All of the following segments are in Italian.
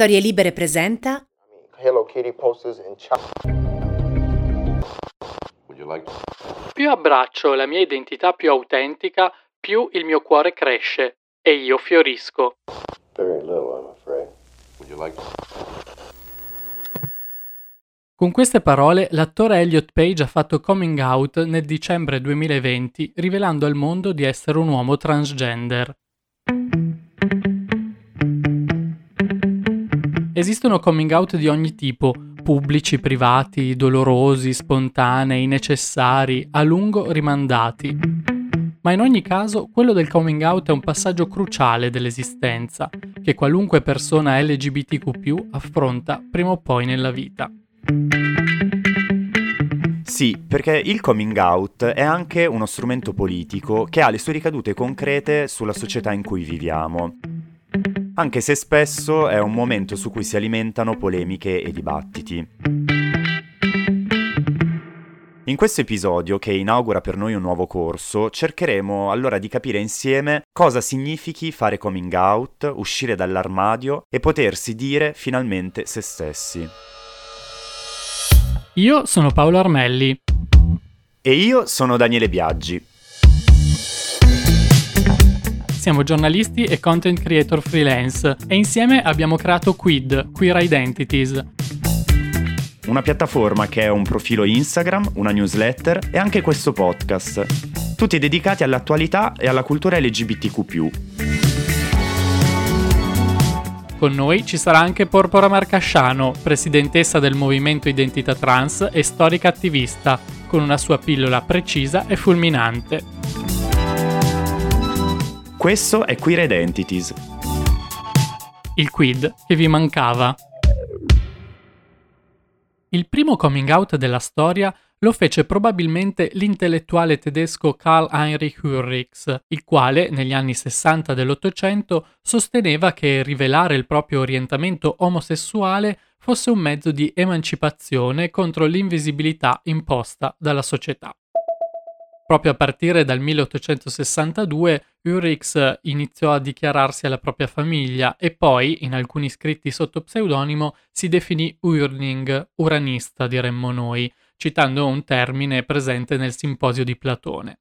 Storie Libere presenta Hello Kitty posters in like Più abbraccio la mia identità più autentica, più il mio cuore cresce e io fiorisco. Very little, I'm afraid. Would you like Con queste parole, l'attore Elliot Page ha fatto coming out nel dicembre 2020, rivelando al mondo di essere un uomo transgender. Esistono coming out di ogni tipo, pubblici, privati, dolorosi, spontanei, necessari, a lungo rimandati. Ma in ogni caso, quello del coming out è un passaggio cruciale dell'esistenza, che qualunque persona LGBTQ affronta prima o poi nella vita. Sì, perché il coming out è anche uno strumento politico che ha le sue ricadute concrete sulla società in cui viviamo anche se spesso è un momento su cui si alimentano polemiche e dibattiti. In questo episodio, che inaugura per noi un nuovo corso, cercheremo allora di capire insieme cosa significhi fare coming out, uscire dall'armadio e potersi dire finalmente se stessi. Io sono Paolo Armelli. E io sono Daniele Biaggi. Siamo giornalisti e content creator freelance e insieme abbiamo creato Quid, Queer Identities. Una piattaforma che è un profilo Instagram, una newsletter e anche questo podcast, tutti dedicati all'attualità e alla cultura LGBTQ. Con noi ci sarà anche Porpora Marcasciano, presidentessa del movimento Identità Trans e storica attivista, con una sua pillola precisa e fulminante. Questo è Queer Identities. Il quid che vi mancava. Il primo coming out della storia lo fece probabilmente l'intellettuale tedesco Karl Heinrich Ulrichs, il quale negli anni 60 dell'Ottocento sosteneva che rivelare il proprio orientamento omosessuale fosse un mezzo di emancipazione contro l'invisibilità imposta dalla società. Proprio a partire dal 1862 Ulrichs iniziò a dichiararsi alla propria famiglia e poi, in alcuni scritti sotto pseudonimo, si definì Urning, uranista diremmo noi, citando un termine presente nel simposio di Platone.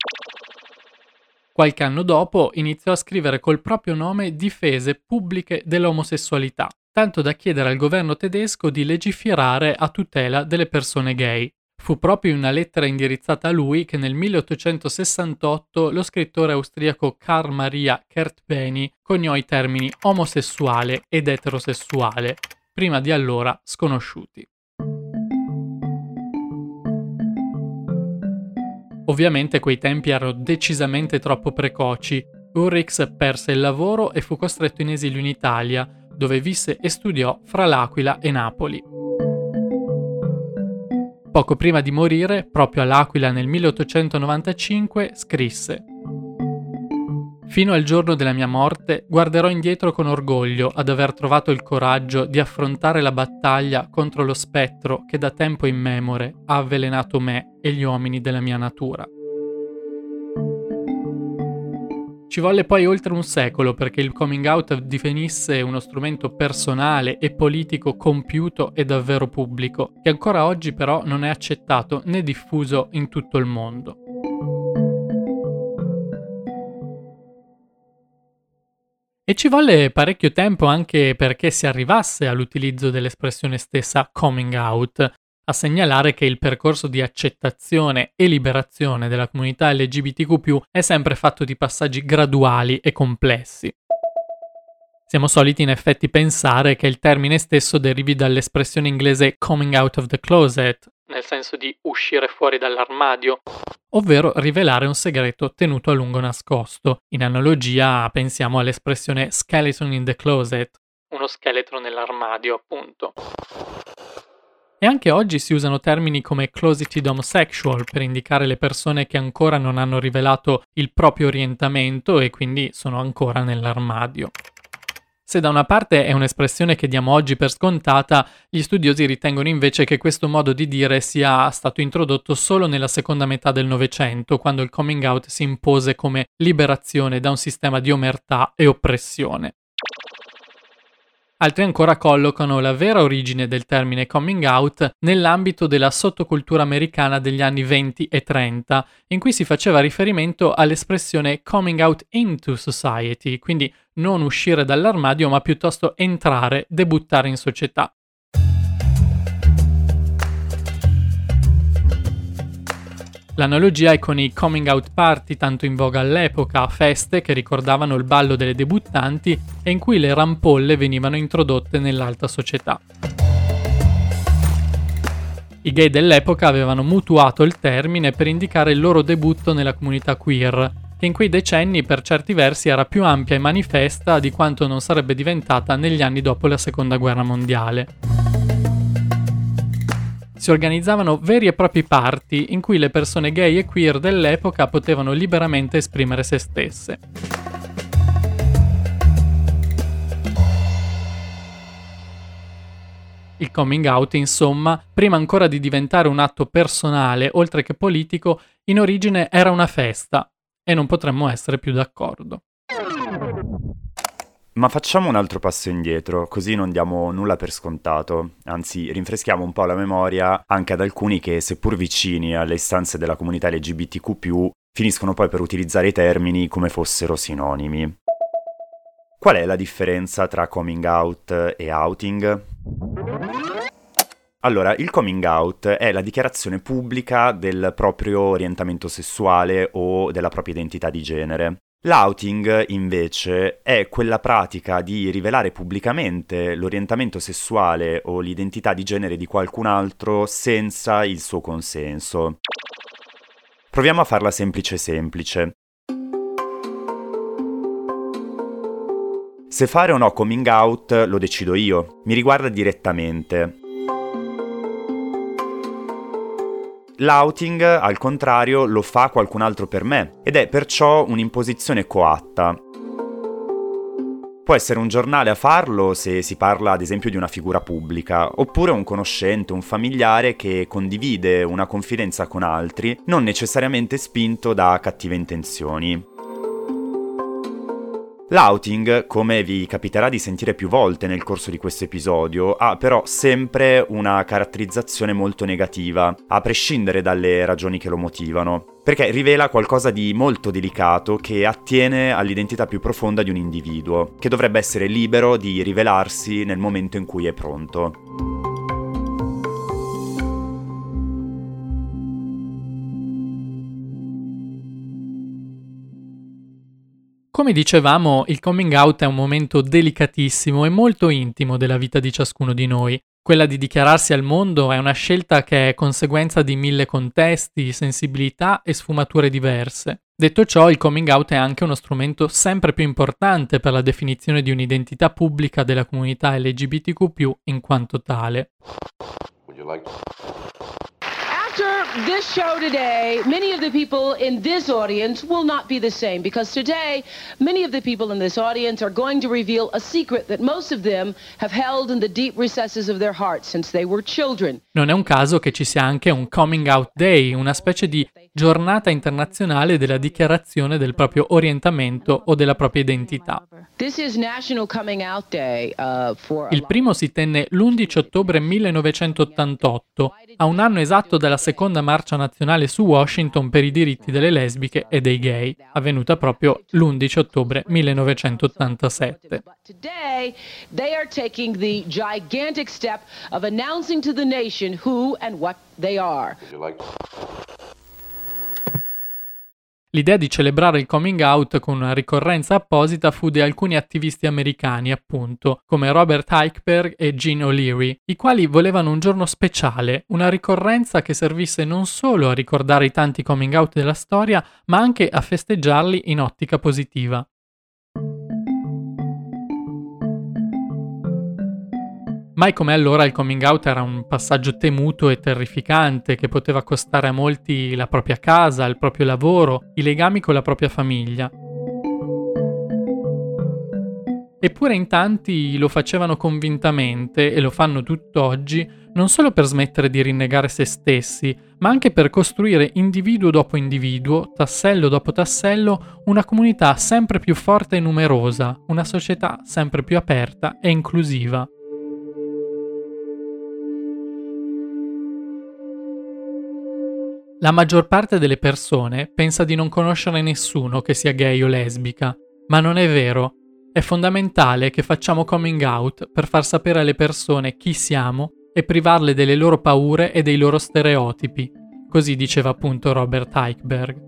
Qualche anno dopo iniziò a scrivere col proprio nome difese pubbliche dell'omosessualità, tanto da chiedere al governo tedesco di legiferare a tutela delle persone gay, Fu proprio in una lettera indirizzata a lui che nel 1868 lo scrittore austriaco Karl Maria Kertbeny coniò i termini omosessuale ed eterosessuale, prima di allora sconosciuti. Ovviamente quei tempi erano decisamente troppo precoci. Ulrichs perse il lavoro e fu costretto in esilio in Italia, dove visse e studiò fra l'Aquila e Napoli. Poco prima di morire, proprio all'Aquila nel 1895, scrisse Fino al giorno della mia morte guarderò indietro con orgoglio ad aver trovato il coraggio di affrontare la battaglia contro lo spettro che da tempo immemore ha avvelenato me e gli uomini della mia natura. Ci volle poi oltre un secolo perché il coming out divenisse uno strumento personale e politico compiuto e davvero pubblico, che ancora oggi però non è accettato né diffuso in tutto il mondo. E ci volle parecchio tempo anche perché si arrivasse all'utilizzo dell'espressione stessa coming out, a segnalare che il percorso di accettazione e liberazione della comunità LGBTQ è sempre fatto di passaggi graduali e complessi. Siamo soliti in effetti pensare che il termine stesso derivi dall'espressione inglese coming out of the closet, nel senso di uscire fuori dall'armadio, ovvero rivelare un segreto tenuto a lungo nascosto. In analogia pensiamo all'espressione skeleton in the closet, uno scheletro nell'armadio appunto. E anche oggi si usano termini come closeted homosexual per indicare le persone che ancora non hanno rivelato il proprio orientamento e quindi sono ancora nell'armadio. Se da una parte è un'espressione che diamo oggi per scontata, gli studiosi ritengono invece che questo modo di dire sia stato introdotto solo nella seconda metà del Novecento, quando il coming out si impose come liberazione da un sistema di omertà e oppressione. Altri ancora collocano la vera origine del termine coming out nell'ambito della sottocultura americana degli anni 20 e 30, in cui si faceva riferimento all'espressione coming out into society, quindi non uscire dall'armadio ma piuttosto entrare, debuttare in società. L'analogia è con i coming out party tanto in voga all'epoca, feste che ricordavano il ballo delle debuttanti e in cui le rampolle venivano introdotte nell'alta società. I gay dell'epoca avevano mutuato il termine per indicare il loro debutto nella comunità queer, che in quei decenni per certi versi era più ampia e manifesta di quanto non sarebbe diventata negli anni dopo la Seconda Guerra Mondiale si organizzavano veri e propri party in cui le persone gay e queer dell'epoca potevano liberamente esprimere se stesse. Il coming out, insomma, prima ancora di diventare un atto personale, oltre che politico, in origine era una festa, e non potremmo essere più d'accordo. Ma facciamo un altro passo indietro, così non diamo nulla per scontato, anzi rinfreschiamo un po' la memoria anche ad alcuni che, seppur vicini alle istanze della comunità LGBTQ, finiscono poi per utilizzare i termini come fossero sinonimi. Qual è la differenza tra coming out e outing? Allora, il coming out è la dichiarazione pubblica del proprio orientamento sessuale o della propria identità di genere. L'outing, invece, è quella pratica di rivelare pubblicamente l'orientamento sessuale o l'identità di genere di qualcun altro senza il suo consenso. Proviamo a farla semplice semplice. Se fare o no coming out lo decido io, mi riguarda direttamente. L'outing, al contrario, lo fa qualcun altro per me ed è perciò un'imposizione coatta. Può essere un giornale a farlo se si parla ad esempio di una figura pubblica, oppure un conoscente, un familiare che condivide una confidenza con altri, non necessariamente spinto da cattive intenzioni. L'outing, come vi capiterà di sentire più volte nel corso di questo episodio, ha però sempre una caratterizzazione molto negativa, a prescindere dalle ragioni che lo motivano, perché rivela qualcosa di molto delicato che attiene all'identità più profonda di un individuo, che dovrebbe essere libero di rivelarsi nel momento in cui è pronto. Come dicevamo, il coming out è un momento delicatissimo e molto intimo della vita di ciascuno di noi. Quella di dichiararsi al mondo è una scelta che è conseguenza di mille contesti, sensibilità e sfumature diverse. Detto ciò, il coming out è anche uno strumento sempre più importante per la definizione di un'identità pubblica della comunità LGBTQ in quanto tale. This show today, many of the people in this audience will not be the same because today, many of the people in this audience are going to reveal a secret that most of them have held in the deep recesses of their hearts since they were children. Non è un caso che ci sia anche un coming out day, una specie di giornata internazionale della dichiarazione del proprio orientamento o della propria identità. Uh, Il primo si tenne l'11 ottobre 1988, a un anno esatto dalla seconda marcia nazionale su Washington per i diritti delle lesbiche e dei gay, avvenuta proprio l'11 ottobre 1987. L'idea di celebrare il coming out con una ricorrenza apposita fu di alcuni attivisti americani, appunto, come Robert Eichberg e Gene O'Leary, i quali volevano un giorno speciale, una ricorrenza che servisse non solo a ricordare i tanti coming out della storia, ma anche a festeggiarli in ottica positiva. Mai come allora il coming out era un passaggio temuto e terrificante che poteva costare a molti la propria casa, il proprio lavoro, i legami con la propria famiglia. Eppure in tanti lo facevano convintamente e lo fanno tutt'oggi non solo per smettere di rinnegare se stessi, ma anche per costruire individuo dopo individuo, tassello dopo tassello, una comunità sempre più forte e numerosa, una società sempre più aperta e inclusiva. La maggior parte delle persone pensa di non conoscere nessuno che sia gay o lesbica, ma non è vero è fondamentale che facciamo coming out per far sapere alle persone chi siamo e privarle delle loro paure e dei loro stereotipi, così diceva appunto Robert Eichberg.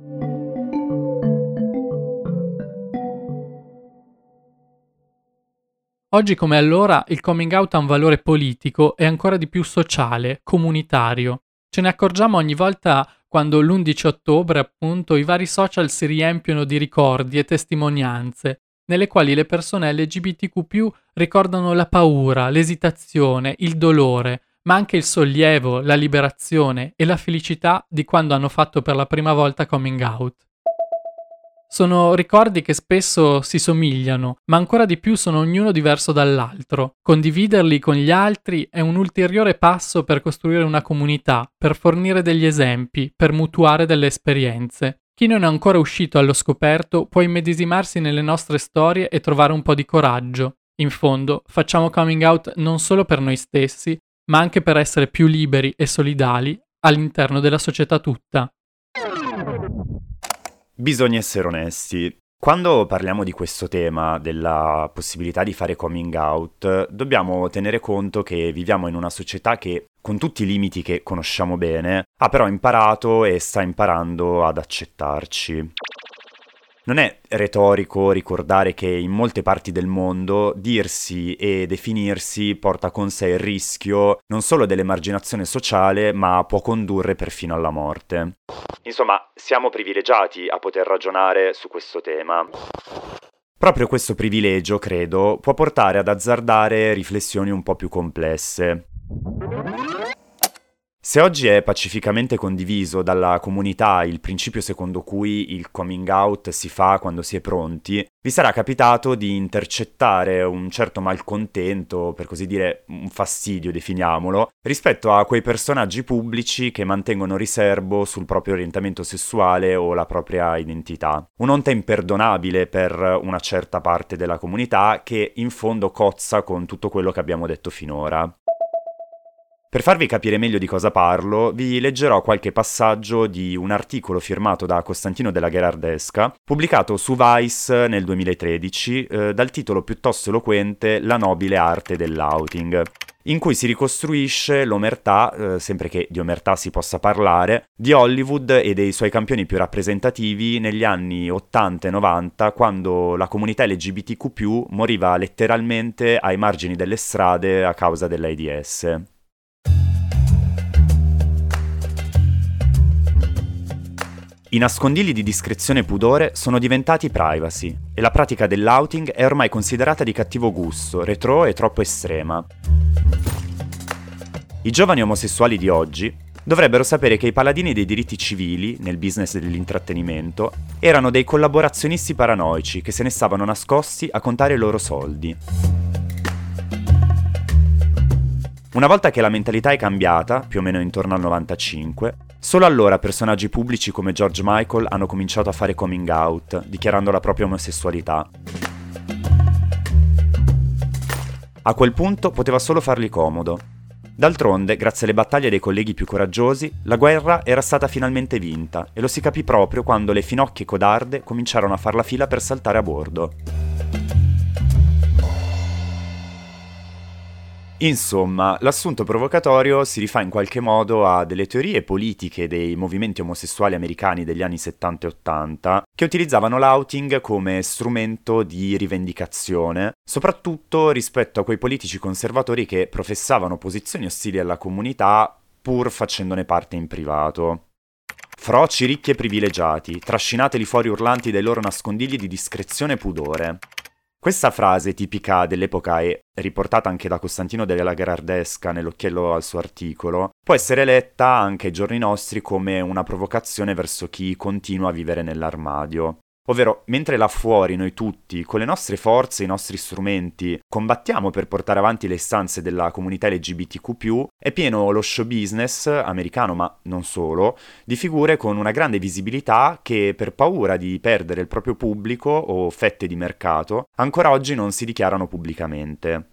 Oggi come allora il coming out ha un valore politico e ancora di più sociale, comunitario. Ce ne accorgiamo ogni volta quando l'11 ottobre appunto i vari social si riempiono di ricordi e testimonianze nelle quali le persone LGBTQ ricordano la paura, l'esitazione, il dolore, ma anche il sollievo, la liberazione e la felicità di quando hanno fatto per la prima volta coming out. Sono ricordi che spesso si somigliano, ma ancora di più sono ognuno diverso dall'altro. Condividerli con gli altri è un ulteriore passo per costruire una comunità, per fornire degli esempi, per mutuare delle esperienze. Chi non è ancora uscito allo scoperto può immedesimarsi nelle nostre storie e trovare un po' di coraggio. In fondo, facciamo coming out non solo per noi stessi, ma anche per essere più liberi e solidali all'interno della società tutta. Bisogna essere onesti. Quando parliamo di questo tema, della possibilità di fare coming out, dobbiamo tenere conto che viviamo in una società che, con tutti i limiti che conosciamo bene, ha però imparato e sta imparando ad accettarci. Non è retorico ricordare che in molte parti del mondo dirsi e definirsi porta con sé il rischio non solo dell'emarginazione sociale, ma può condurre perfino alla morte. Insomma, siamo privilegiati a poter ragionare su questo tema. Proprio questo privilegio, credo, può portare ad azzardare riflessioni un po' più complesse. Se oggi è pacificamente condiviso dalla comunità il principio secondo cui il coming out si fa quando si è pronti, vi sarà capitato di intercettare un certo malcontento, per così dire un fastidio, definiamolo, rispetto a quei personaggi pubblici che mantengono riservo sul proprio orientamento sessuale o la propria identità. Un'onta imperdonabile per una certa parte della comunità che in fondo cozza con tutto quello che abbiamo detto finora. Per farvi capire meglio di cosa parlo, vi leggerò qualche passaggio di un articolo firmato da Costantino della Gherardesca, pubblicato su Vice nel 2013, eh, dal titolo piuttosto eloquente La nobile arte dell'outing in cui si ricostruisce l'omertà, eh, sempre che di omertà si possa parlare, di Hollywood e dei suoi campioni più rappresentativi negli anni 80 e 90, quando la comunità LGBTQ moriva letteralmente ai margini delle strade a causa dell'AIDS. I nascondigli di discrezione e pudore sono diventati privacy e la pratica dell'outing è ormai considerata di cattivo gusto, retro e troppo estrema. I giovani omosessuali di oggi dovrebbero sapere che i paladini dei diritti civili, nel business dell'intrattenimento, erano dei collaborazionisti paranoici che se ne stavano nascosti a contare i loro soldi. Una volta che la mentalità è cambiata, più o meno intorno al 95, Solo allora personaggi pubblici come George Michael hanno cominciato a fare coming out, dichiarando la propria omosessualità. A quel punto poteva solo fargli comodo. D'altronde, grazie alle battaglie dei colleghi più coraggiosi, la guerra era stata finalmente vinta e lo si capì proprio quando le finocchie codarde cominciarono a far la fila per saltare a bordo. Insomma, l'assunto provocatorio si rifà in qualche modo a delle teorie politiche dei movimenti omosessuali americani degli anni 70 e 80 che utilizzavano l'outing come strumento di rivendicazione, soprattutto rispetto a quei politici conservatori che professavano posizioni ostili alla comunità pur facendone parte in privato. Froci ricchi e privilegiati, trascinateli fuori urlanti dai loro nascondigli di discrezione e pudore. Questa frase tipica dell'epoca e riportata anche da Costantino della Gherardesca nell'occhiello al suo articolo, può essere letta anche ai giorni nostri come una provocazione verso chi continua a vivere nell'armadio. Ovvero, mentre là fuori noi tutti, con le nostre forze e i nostri strumenti, combattiamo per portare avanti le istanze della comunità LGBTQ, è pieno lo show business, americano ma non solo, di figure con una grande visibilità che, per paura di perdere il proprio pubblico o fette di mercato, ancora oggi non si dichiarano pubblicamente.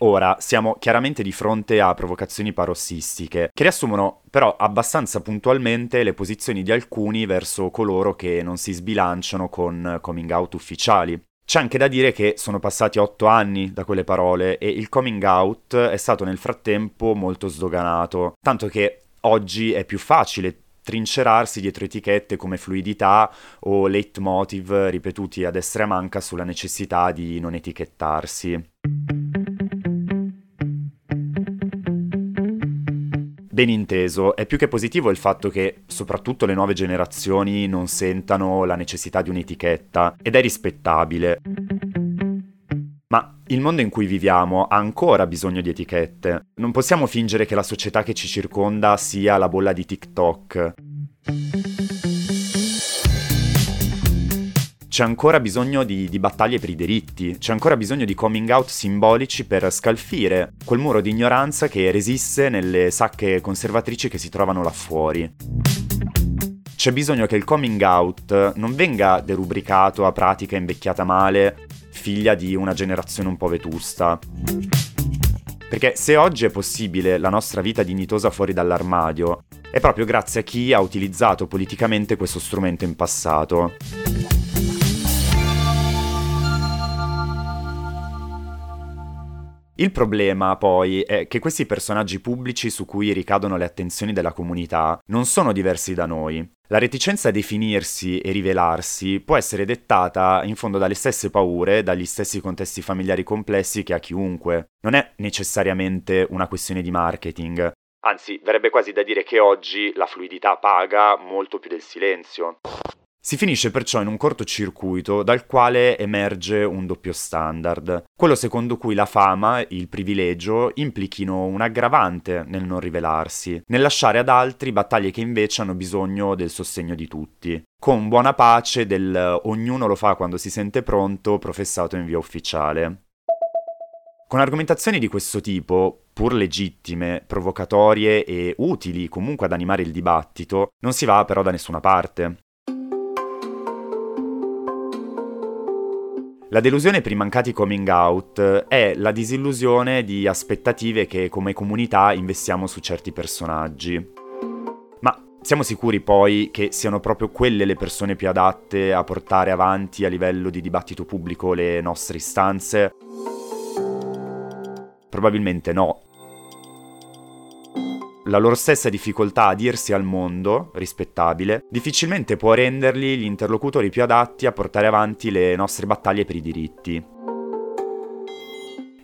Ora, siamo chiaramente di fronte a provocazioni parossistiche, che riassumono però abbastanza puntualmente le posizioni di alcuni verso coloro che non si sbilanciano con coming out ufficiali. C'è anche da dire che sono passati otto anni da quelle parole e il coming out è stato nel frattempo molto sdoganato, tanto che oggi è più facile trincerarsi dietro etichette come fluidità o leitmotiv ripetuti a destra e manca sulla necessità di non etichettarsi. Ben inteso, è più che positivo il fatto che soprattutto le nuove generazioni non sentano la necessità di un'etichetta ed è rispettabile. Ma il mondo in cui viviamo ha ancora bisogno di etichette. Non possiamo fingere che la società che ci circonda sia la bolla di TikTok. C'è ancora bisogno di, di, battaglie per i diritti, c'è ancora bisogno di coming out simbolici per scalfire quel muro di ignoranza che resiste nelle sacche conservatrici che si trovano là fuori. C'è bisogno che il coming out non venga derubricato a pratica invecchiata male, figlia di una generazione un po' vetusta. Perché se oggi è possibile la nostra vita dignitosa fuori dall'armadio, è proprio grazie a chi ha utilizzato politicamente questo strumento in passato. Il problema poi è che questi personaggi pubblici su cui ricadono le attenzioni della comunità non sono diversi da noi. La reticenza a definirsi e rivelarsi può essere dettata in fondo dalle stesse paure, dagli stessi contesti familiari complessi che a chiunque. Non è necessariamente una questione di marketing. Anzi, verrebbe quasi da dire che oggi la fluidità paga molto più del silenzio. Si finisce perciò in un cortocircuito dal quale emerge un doppio standard, quello secondo cui la fama, il privilegio, implichino un aggravante nel non rivelarsi, nel lasciare ad altri battaglie che invece hanno bisogno del sostegno di tutti, con buona pace del ognuno lo fa quando si sente pronto professato in via ufficiale. Con argomentazioni di questo tipo, pur legittime, provocatorie e utili comunque ad animare il dibattito, non si va però da nessuna parte. La delusione per i mancati coming out è la disillusione di aspettative che come comunità investiamo su certi personaggi. Ma siamo sicuri poi che siano proprio quelle le persone più adatte a portare avanti a livello di dibattito pubblico le nostre istanze? Probabilmente no la loro stessa difficoltà a dirsi al mondo, rispettabile, difficilmente può renderli gli interlocutori più adatti a portare avanti le nostre battaglie per i diritti.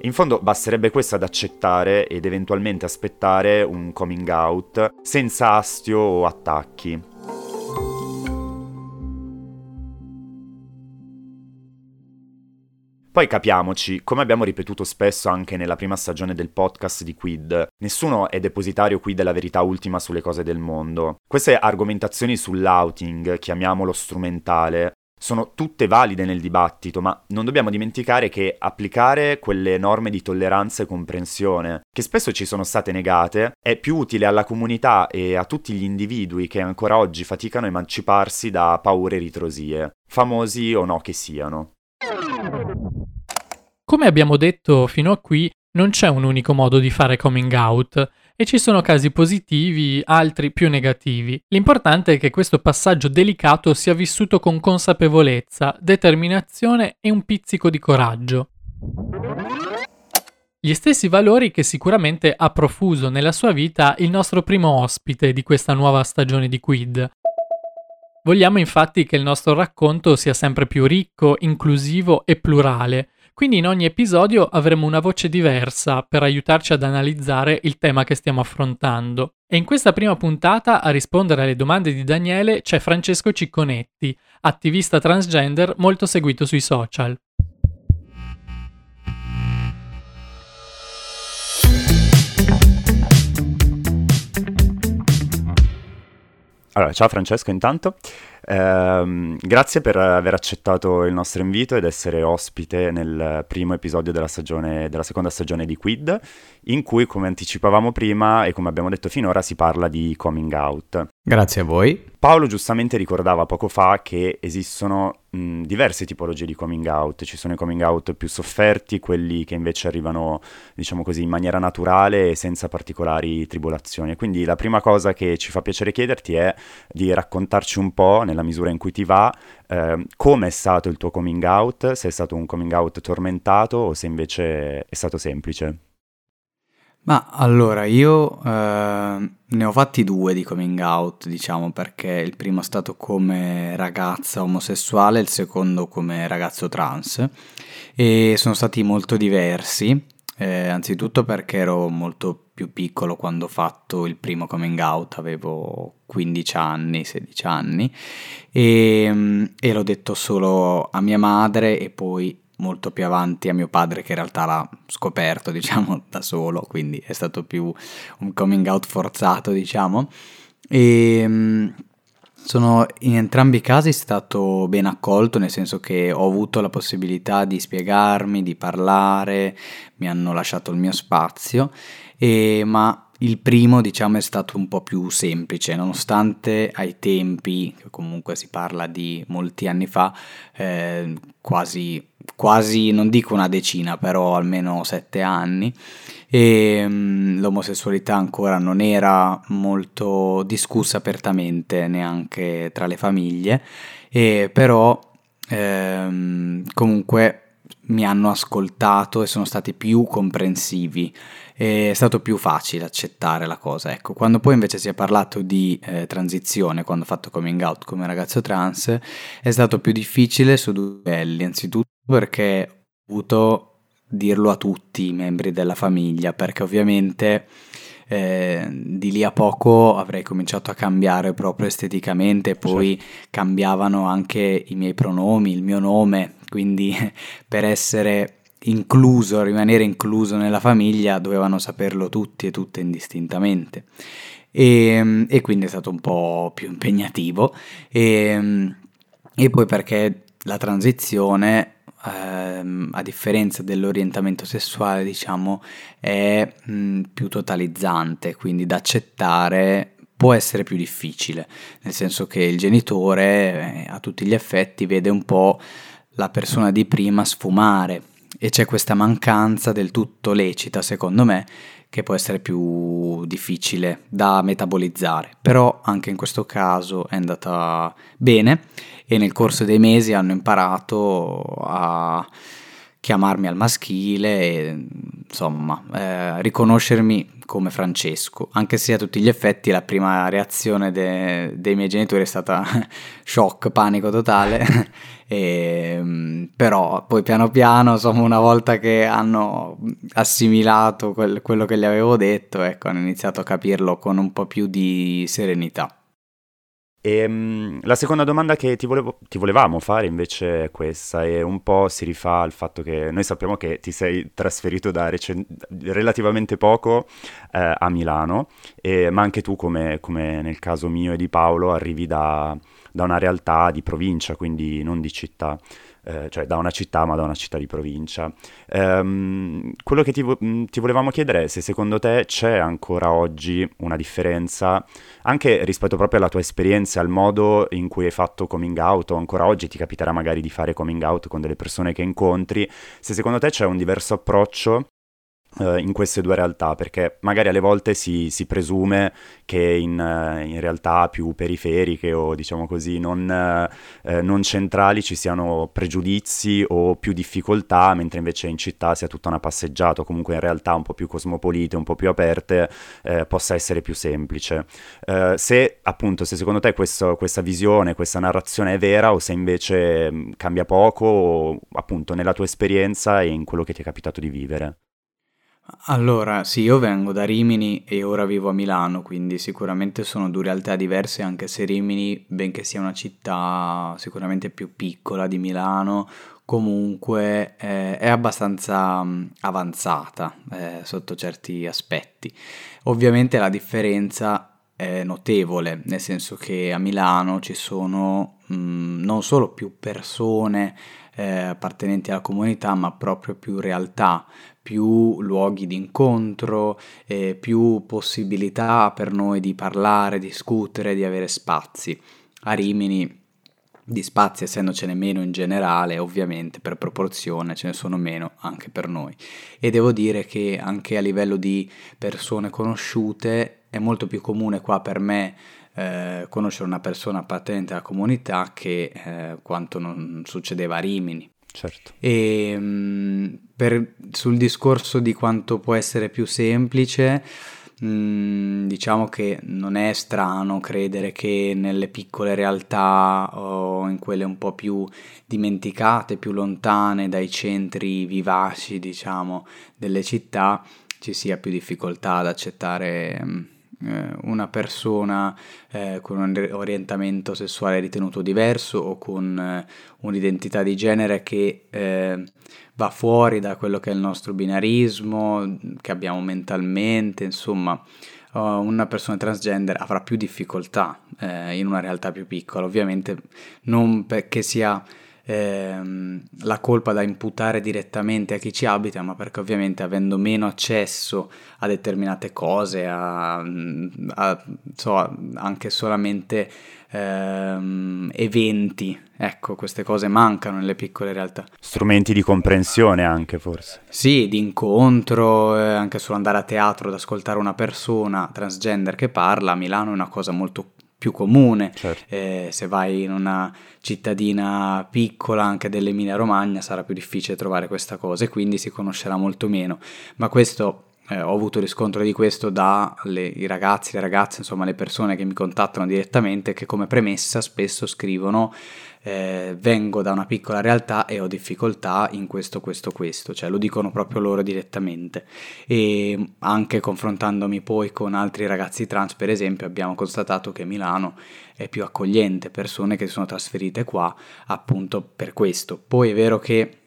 In fondo basterebbe questo ad accettare ed eventualmente aspettare un coming out senza astio o attacchi. Poi capiamoci, come abbiamo ripetuto spesso anche nella prima stagione del podcast di Quid, nessuno è depositario qui della verità ultima sulle cose del mondo. Queste argomentazioni sull'outing, chiamiamolo strumentale, sono tutte valide nel dibattito, ma non dobbiamo dimenticare che applicare quelle norme di tolleranza e comprensione, che spesso ci sono state negate, è più utile alla comunità e a tutti gli individui che ancora oggi faticano a emanciparsi da paure e ritrosie, famosi o no che siano. Come abbiamo detto fino a qui, non c'è un unico modo di fare coming out e ci sono casi positivi, altri più negativi. L'importante è che questo passaggio delicato sia vissuto con consapevolezza, determinazione e un pizzico di coraggio. Gli stessi valori che sicuramente ha profuso nella sua vita il nostro primo ospite di questa nuova stagione di Quid. Vogliamo infatti che il nostro racconto sia sempre più ricco, inclusivo e plurale, quindi in ogni episodio avremo una voce diversa per aiutarci ad analizzare il tema che stiamo affrontando. E in questa prima puntata a rispondere alle domande di Daniele c'è Francesco Cicconetti, attivista transgender molto seguito sui social. Allora, ciao Francesco intanto. Eh, grazie per aver accettato il nostro invito ed essere ospite nel primo episodio della, stagione, della seconda stagione di Quid, in cui, come anticipavamo prima e come abbiamo detto finora, si parla di coming out. Grazie a voi. Paolo giustamente ricordava poco fa che esistono mh, diverse tipologie di coming out, ci sono i coming out più sofferti, quelli che invece arrivano, diciamo così, in maniera naturale e senza particolari tribolazioni. Quindi la prima cosa che ci fa piacere chiederti è di raccontarci un po', nella misura in cui ti va, eh, come è stato il tuo coming out, se è stato un coming out tormentato o se invece è stato semplice. Ma allora, io eh, ne ho fatti due di coming out, diciamo, perché il primo è stato come ragazza omosessuale, il secondo come ragazzo trans, e sono stati molto diversi, eh, anzitutto perché ero molto più piccolo quando ho fatto il primo coming out, avevo 15 anni, 16 anni, e, e l'ho detto solo a mia madre e poi molto più avanti a mio padre che in realtà l'ha scoperto, diciamo, da solo, quindi è stato più un coming out forzato, diciamo. E ehm, sono in entrambi i casi stato ben accolto, nel senso che ho avuto la possibilità di spiegarmi, di parlare, mi hanno lasciato il mio spazio, e, ma il primo, diciamo, è stato un po' più semplice, nonostante ai tempi, comunque si parla di molti anni fa, eh, quasi, quasi, non dico una decina, però almeno sette anni, e um, l'omosessualità ancora non era molto discussa apertamente neanche tra le famiglie, e però ehm, comunque mi hanno ascoltato e sono stati più comprensivi è stato più facile accettare la cosa. Ecco, quando poi invece si è parlato di eh, transizione, quando ho fatto coming out come ragazzo trans, è stato più difficile su due livelli. Anzitutto perché ho avuto dirlo a tutti i membri della famiglia, perché ovviamente eh, di lì a poco avrei cominciato a cambiare proprio esteticamente, poi certo. cambiavano anche i miei pronomi, il mio nome, quindi per essere incluso, rimanere incluso nella famiglia, dovevano saperlo tutti e tutte indistintamente. E, e quindi è stato un po' più impegnativo. E, e poi perché la transizione, ehm, a differenza dell'orientamento sessuale, diciamo, è mh, più totalizzante, quindi da accettare può essere più difficile, nel senso che il genitore eh, a tutti gli effetti vede un po' la persona di prima sfumare e c'è questa mancanza del tutto lecita, secondo me, che può essere più difficile da metabolizzare. Però anche in questo caso è andata bene e nel corso dei mesi hanno imparato a chiamarmi al maschile e insomma eh, riconoscermi come Francesco, anche se a tutti gli effetti la prima reazione de- dei miei genitori è stata shock, panico totale, e, ehm, però poi piano piano, insomma una volta che hanno assimilato quel- quello che gli avevo detto, ecco, hanno iniziato a capirlo con un po' più di serenità. E, um, la seconda domanda che ti, volevo, ti, volevamo fare invece è questa e un po' si rifà al fatto che noi sappiamo che ti sei trasferito da recen- relativamente poco eh, a Milano, e, ma anche tu come, come, nel caso mio e di Paolo arrivi da, da una realtà di provincia, quindi non di città eh, cioè da una città ma da una città di provincia. Ehm, quello che ti, mm, ti, volevamo chiedere è se secondo te c'è ancora oggi una differenza, anche rispetto proprio alla tua esperienza, al modo in cui hai fatto coming out, o ancora oggi ti capiterà magari di fare coming out con delle persone che incontri, se secondo te c'è un diverso approccio Uh, in queste due realtà, perché magari alle volte si, si presume che in, uh, in, realtà più periferiche o diciamo così non, uh, non, centrali ci siano pregiudizi o più difficoltà, mentre invece in città sia tutta una passeggiata o comunque in realtà un po' più cosmopolite, un po' più aperte, possa essere più semplice. se appunto, se secondo te questo, questa visione, questa narrazione è vera o se invece mh, cambia poco o, appunto nella tua esperienza e in quello che ti è capitato di vivere. Allora, sì, io vengo da Rimini e ora vivo a Milano, quindi sicuramente sono due realtà diverse, anche se Rimini, benché sia una città sicuramente più piccola di Milano, comunque eh, è abbastanza mh, avanzata eh, sotto certi aspetti. Ovviamente la differenza è notevole, nel senso che a Milano ci sono mh, mm, non solo più persone eh, appartenenti alla comunità, ma proprio più realtà, più luoghi di incontro, eh, più possibilità per noi di parlare, discutere, di avere spazi. A Rimini di spazi essendocene meno in generale, ovviamente per proporzione ce ne sono meno anche per noi. E devo dire che anche a livello di persone conosciute è molto più comune qua per me eh, conoscere una persona appartenente alla comunità che eh, quanto non succedeva a Rimini. Certo. E mh, mm, per, sul discorso di quanto può essere più semplice, mh, mm, diciamo che non è strano credere che nelle piccole realtà o in quelle un po' più dimenticate, più lontane dai centri vivaci, diciamo, delle città, ci sia più difficoltà ad accettare mh, mm, una persona eh, con un orientamento sessuale ritenuto diverso o con eh, un'identità di genere che eh, va fuori da quello che è il nostro binarismo, che abbiamo mentalmente, insomma una persona transgender avrà più difficoltà eh, in una realtà più piccola, ovviamente non perché sia ehm, la colpa da imputare direttamente a chi ci abita, ma perché ovviamente avendo meno accesso a determinate cose, a, a so, anche solamente ehm, eventi, ecco, queste cose mancano nelle piccole realtà. Strumenti di comprensione anche forse. Sì, di incontro, eh, anche solo andare a teatro ad ascoltare una persona transgender che parla, a Milano è una cosa molto più comune. Certo. Eh, se vai in una cittadina piccola, anche dell'Emilia Romagna, sarà più difficile trovare questa cosa e quindi si conoscerà molto meno. Ma questo eh, ho avuto riscontro di questo dai ragazzi, le ragazze, insomma le persone che mi contattano direttamente che come premessa spesso scrivono eh, vengo da una piccola realtà e ho difficoltà in questo, questo, questo, cioè lo dicono proprio loro direttamente. E anche confrontandomi poi con altri ragazzi trans, per esempio, abbiamo constatato che Milano è più accogliente, persone che sono trasferite qua appunto per questo. Poi è vero che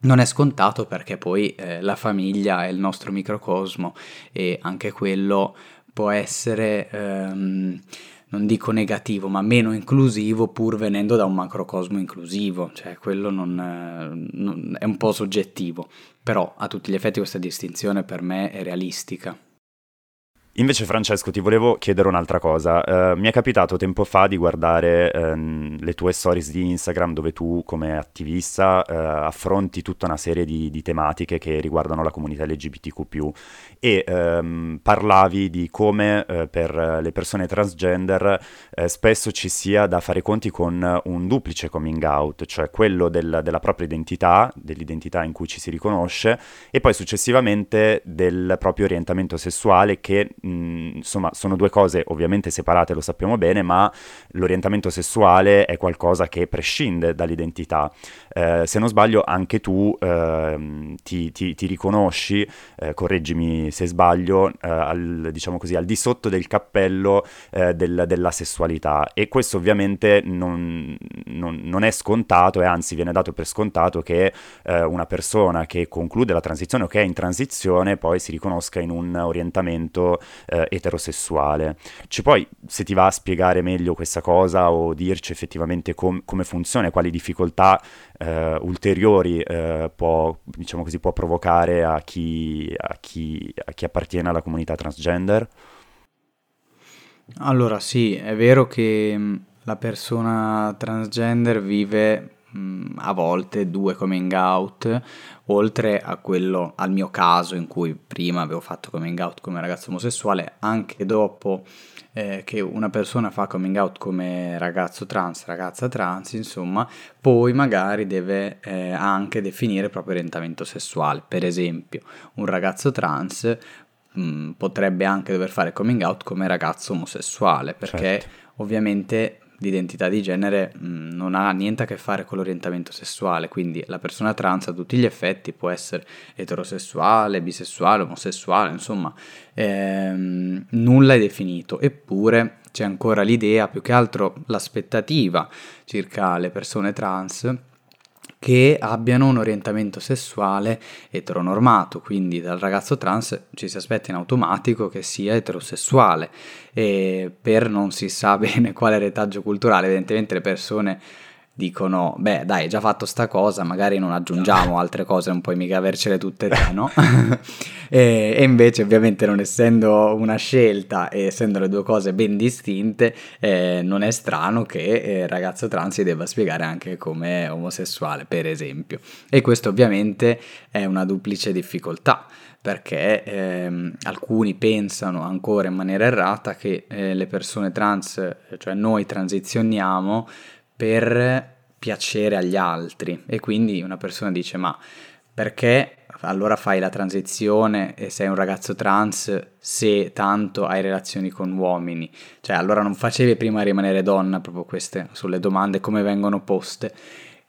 non è scontato perché poi eh, la famiglia è il nostro microcosmo e anche quello può essere ehm, non dico negativo, ma meno inclusivo pur venendo da un macrocosmo inclusivo, cioè quello non, non, è un po' soggettivo, però a tutti gli effetti questa distinzione per me è realistica. Invece Francesco ti volevo chiedere un'altra cosa, uh, mi è capitato tempo fa di guardare uh, le tue stories di Instagram dove tu come attivista uh, affronti tutta una serie di, di, tematiche che riguardano la comunità LGBTQ e um, parlavi di come eh, per le persone transgender spesso ci sia da fare conti con un duplice coming out, cioè quello del, della propria identità, dell'identità in cui ci si riconosce e poi successivamente del proprio orientamento sessuale che insomma, sono due cose ovviamente separate, lo sappiamo bene, ma l'orientamento sessuale è qualcosa che prescinde dall'identità. Eh, se non sbaglio, anche tu eh, ti, ti, ti, riconosci, eh, correggimi se sbaglio, eh, al, diciamo così, al di sotto del cappello eh, del, della sessualità. E questo ovviamente non, non, non, è scontato, e anzi viene dato per scontato che una persona che conclude la transizione o che è in transizione poi si riconosca in un orientamento eterosessuale. Ci puoi, se ti va a spiegare meglio questa cosa o dirci effettivamente com- come funziona e quali difficoltà eh, ulteriori eh, può, diciamo così, può provocare a chi, a, chi, a chi appartiene alla comunità transgender? Allora sì, è vero che mm, la persona transgender vive a volte due coming out, oltre a quello, al mio caso in cui prima avevo fatto coming out come ragazzo omosessuale, anche dopo eh, che una persona fa coming out come ragazzo trans, ragazza trans, insomma, poi magari deve eh, anche definire il proprio orientamento sessuale. Per esempio, un ragazzo trans mh, mm, potrebbe anche dover fare coming out come ragazzo omosessuale, perché certo. ovviamente l'identità di genere mh, mm, non ha niente a che fare con l'orientamento sessuale, quindi la persona trans a tutti gli effetti può essere eterosessuale, bisessuale, omosessuale, insomma, ehm, nulla è definito, eppure c'è ancora l'idea, più che altro l'aspettativa circa le persone trans che abbiano un orientamento sessuale eteronormato, quindi dal ragazzo trans ci si aspetta in automatico che sia eterosessuale. E per non si sa bene quale retaggio culturale, evidentemente le persone dicono, beh dai, già fatto sta cosa, magari non aggiungiamo altre cose, non puoi mica avercele tutte te, no? e, e, invece ovviamente non essendo una scelta e essendo le due cose ben distinte, eh, non è strano che eh, il ragazzo trans si debba spiegare anche come omosessuale, per esempio. E questo ovviamente è una duplice difficoltà perché ehm, alcuni pensano ancora in maniera errata che eh, le persone trans, cioè noi transizioniamo per piacere agli altri e quindi una persona dice ma perché allora fai la transizione e sei un ragazzo trans se tanto hai relazioni con uomini? Cioè allora non facevi prima rimanere donna, proprio queste sulle domande come vengono poste.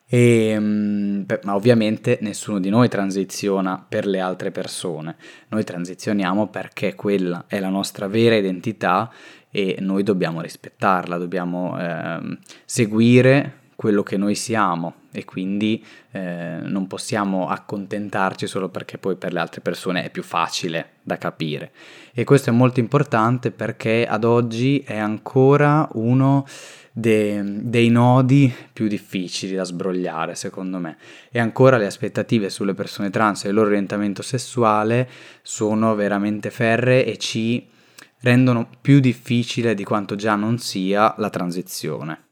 E, mm, ma ovviamente nessuno di noi transiziona per le altre persone, noi transizioniamo perché quella è la nostra vera identità e noi dobbiamo rispettarla, dobbiamo eh, seguire quello che noi siamo e quindi eh, non possiamo accontentarci solo perché poi per le altre persone è più facile da capire. E questo è molto importante perché ad oggi è ancora uno de- dei nodi più difficili da sbrogliare, secondo me. E ancora le aspettative sulle persone trans e il loro orientamento sessuale sono veramente ferre e ci rendono più difficile di quanto già non sia la transizione.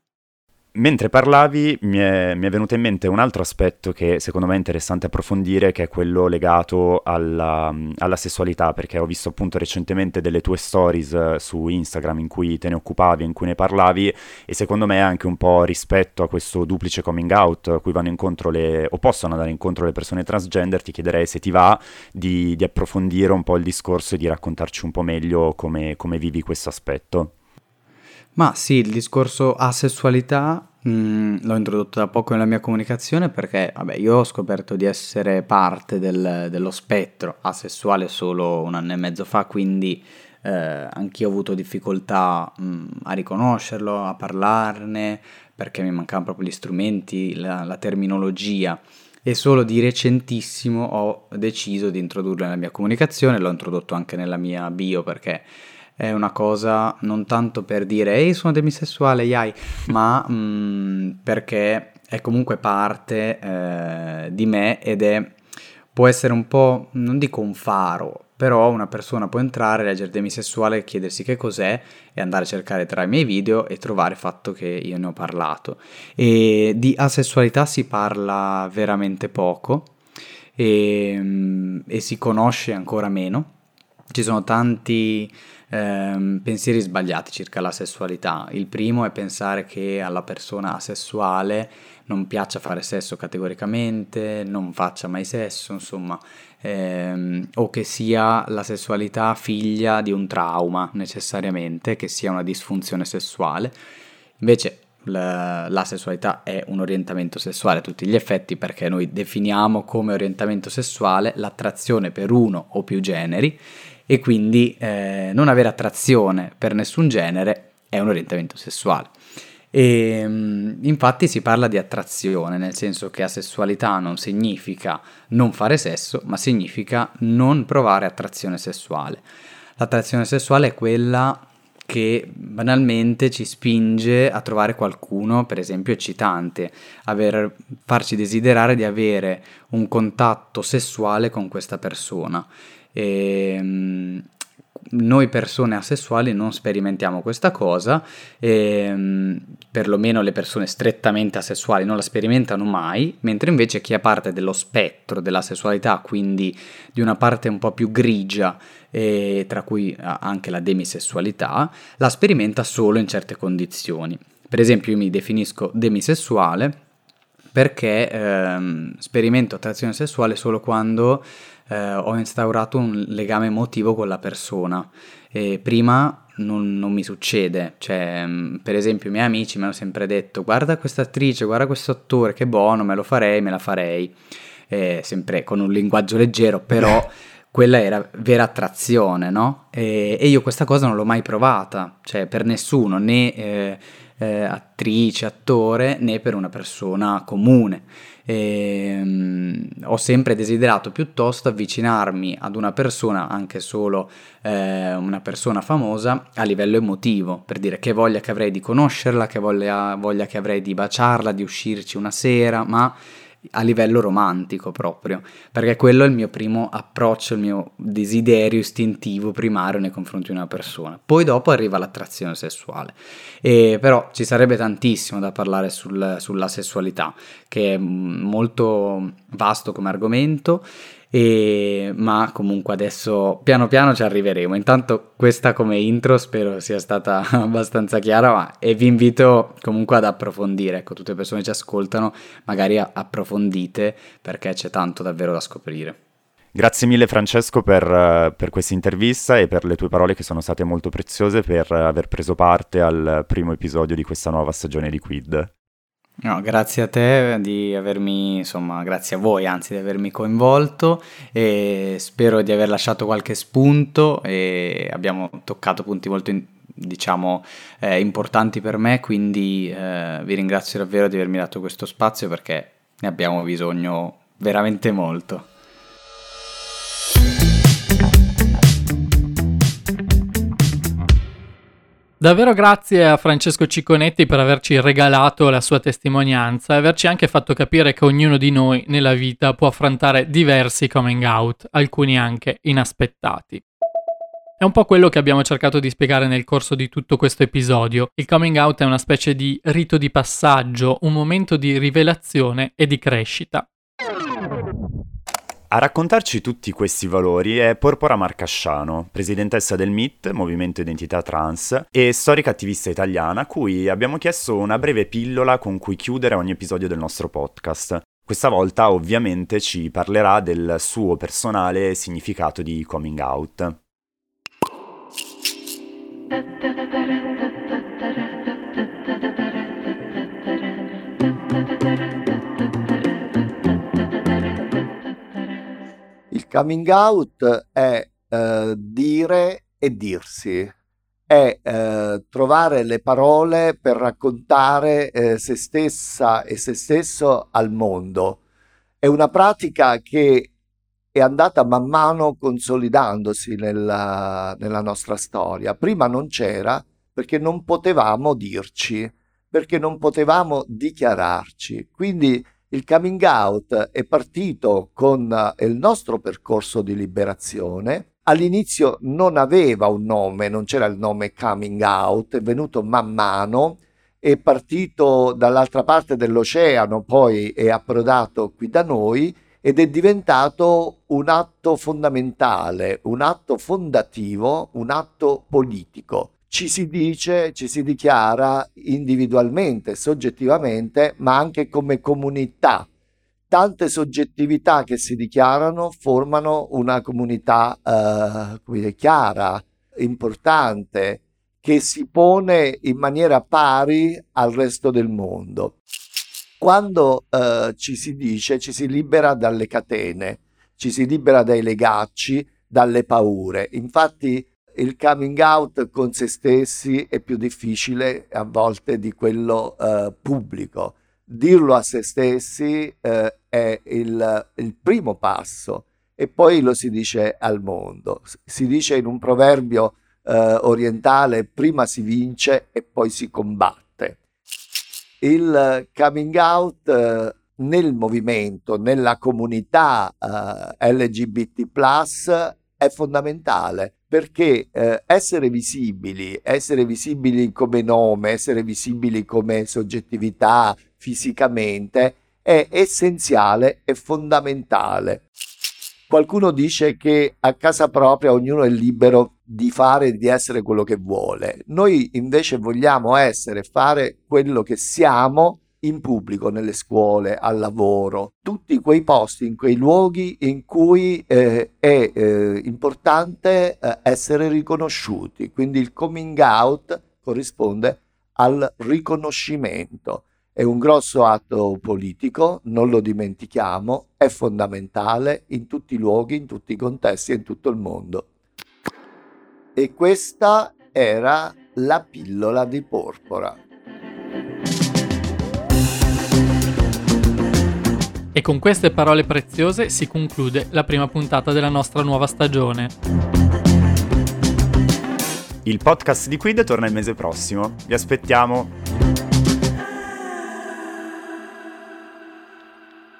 Mentre parlavi mi è, mi è, venuto in mente un altro aspetto che secondo me è interessante approfondire, che è quello legato alla, alla sessualità, perché ho visto appunto recentemente delle tue stories eh, su Instagram in cui te ne occupavi, in cui ne parlavi, e secondo me anche un po' rispetto a questo duplice coming out a cui vanno incontro le, o possono andare incontro le persone transgender, ti chiederei se ti va di, di approfondire un po' il discorso e di raccontarci un po' meglio come, come vivi questo aspetto. Ma sì, il discorso asessualità mh, mm, l'ho introdotto da poco nella mia comunicazione perché, vabbè, io ho scoperto di essere parte del, dello spettro asessuale solo un anno e mezzo fa, quindi eh, anch'io ho avuto difficoltà mh, mm, a riconoscerlo, a parlarne, perché mi mancavano proprio gli strumenti, la, la terminologia. E solo di recentissimo ho deciso di introdurlo nella mia comunicazione, l'ho introdotto anche nella mia bio perché è una cosa non tanto per dire ehi sono demisessuale, yai, ma mh, mm, perché è comunque parte eh, di me ed è può essere un po', non dico un faro, però una persona può entrare, leggere demisessuale chiedersi che cos'è e andare a cercare tra i miei video e trovare il fatto che io ne ho parlato. E di asessualità si parla veramente poco e, mm, e si conosce ancora meno. Ci sono tanti ehm, pensieri sbagliati circa la sessualità. Il primo è pensare che alla persona asessuale non piaccia fare sesso categoricamente, non faccia mai sesso, insomma, ehm, o che sia la sessualità figlia di un trauma necessariamente, che sia una disfunzione sessuale. Invece la, la, sessualità è un orientamento sessuale a tutti gli effetti perché noi definiamo come orientamento sessuale l'attrazione per uno o più generi e quindi eh, non avere attrazione per nessun genere è un orientamento sessuale. E, mm, infatti si parla di attrazione, nel senso che asessualità non significa non fare sesso, ma significa non provare attrazione sessuale. L'attrazione sessuale è quella che banalmente ci spinge a trovare qualcuno, per esempio, eccitante, aver, farci desiderare di avere un contatto sessuale con questa persona. E, ehm, noi persone asessuali non sperimentiamo questa cosa, ehm, perlomeno le persone strettamente asessuali non la sperimentano mai, mentre invece chi è parte dello spettro della sessualità, quindi di una parte un po' più grigia, e tra cui anche la demisessualità, la sperimenta solo in certe condizioni. Per esempio io mi definisco demisessuale perché ehm, sperimento attrazione sessuale solo quando eh, ho instaurato un legame emotivo con la persona. E prima non, non, mi succede, cioè, mm, per esempio, i miei amici mi hanno sempre detto: Guarda questa attrice, guarda questo attore, che buono, me lo farei, me la farei. Eh, sempre con un linguaggio leggero, però quella era vera attrazione, no? E, e, io questa cosa non l'ho mai provata, cioè per nessuno, né eh, eh, attrice, attore, né per una persona comune. E, um, ho sempre desiderato piuttosto avvicinarmi ad una persona, anche solo eh, una persona famosa, a livello emotivo, per dire che voglia che avrei di conoscerla, che voglia, voglia che avrei di baciarla, di uscirci una sera, ma a livello romantico proprio, perché quello è il mio primo approccio, il mio desiderio istintivo primario nei confronti di una persona. Poi dopo arriva l'attrazione sessuale. E però ci sarebbe tantissimo da parlare sul, sulla sessualità, che è molto vasto come argomento e, ma comunque adesso piano piano ci arriveremo. Intanto questa come intro spero sia stata abbastanza chiara ma, e vi invito comunque ad approfondire, ecco tutte le persone che ci ascoltano magari approfondite perché c'è tanto davvero da scoprire. Grazie mille Francesco per, per questa intervista e per le tue parole che sono state molto preziose per aver preso parte al primo episodio di questa nuova stagione di Quid. No, grazie a te di avermi, insomma, grazie a voi anzi di avermi coinvolto e spero di aver lasciato qualche spunto e abbiamo toccato punti molto diciamo eh, importanti per me, quindi eh, vi ringrazio davvero di avermi dato questo spazio perché ne abbiamo bisogno veramente molto. Davvero grazie a Francesco Cicconetti per averci regalato la sua testimonianza e averci anche fatto capire che ognuno di noi nella vita può affrontare diversi coming out, alcuni anche inaspettati. È un po' quello che abbiamo cercato di spiegare nel corso di tutto questo episodio. Il coming out è una specie di rito di passaggio, un momento di rivelazione e di crescita. A raccontarci tutti questi valori è Porpora Marcasciano, presidentessa del MIT, Movimento Identità Trans, e storica attivista italiana, a cui abbiamo chiesto una breve pillola con cui chiudere ogni episodio del nostro podcast. Questa volta ovviamente ci parlerà del suo personale significato di coming out. Coming out è eh, dire e dirsi, è eh, trovare le parole per raccontare eh, se stessa e se stesso al mondo. È una pratica che è andata man mano consolidandosi nella, nella nostra storia. Prima non c'era perché non potevamo dirci, perché non potevamo dichiararci. Quindi il coming out è partito con eh, il nostro percorso di liberazione. All'inizio non aveva un nome, non c'era il nome coming out, è venuto man mano, è partito dall'altra parte dell'oceano, poi è approdato qui da noi ed è diventato un atto fondamentale, un atto fondativo, un atto politico ci si dice, ci si dichiara individualmente, soggettivamente, ma anche come comunità. Tante soggettività che si dichiarano formano una comunità eh, chiara, importante, che si pone in maniera pari al resto del mondo. Quando eh, ci si dice, ci si libera dalle catene, ci si libera dai legacci, dalle paure. Infatti il coming out con se stessi è più difficile a volte di quello eh, pubblico. Dirlo a se stessi eh, è il, il primo passo e poi lo si dice al mondo. Si dice in un proverbio eh, orientale prima si vince e poi si combatte. Il coming out eh, nel movimento, nella comunità eh, LGBT è fondamentale perché eh, essere visibili, essere visibili come nome, essere visibili come soggettività fisicamente è essenziale e fondamentale. Qualcuno dice che a casa propria ognuno è libero di fare e di essere quello che vuole. Noi invece vogliamo essere, fare quello che siamo in pubblico, nelle scuole, al lavoro, tutti quei posti, in quei luoghi in cui eh, è eh, importante eh, essere riconosciuti. Quindi il coming out corrisponde al riconoscimento È un grosso atto politico, non lo dimentichiamo, è fondamentale in tutti i luoghi, in tutti i contesti e in tutto il mondo. E questa era la pillola di porpora. E con queste parole preziose si conclude la prima puntata della nostra nuova stagione. Il podcast di Quid torna il mese prossimo. Vi aspettiamo.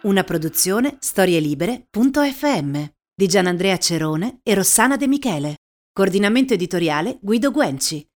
Una produzione storielibere.fm di Gianandrea Cerone e Rossana De Michele. Coordinamento editoriale Guido Guenci.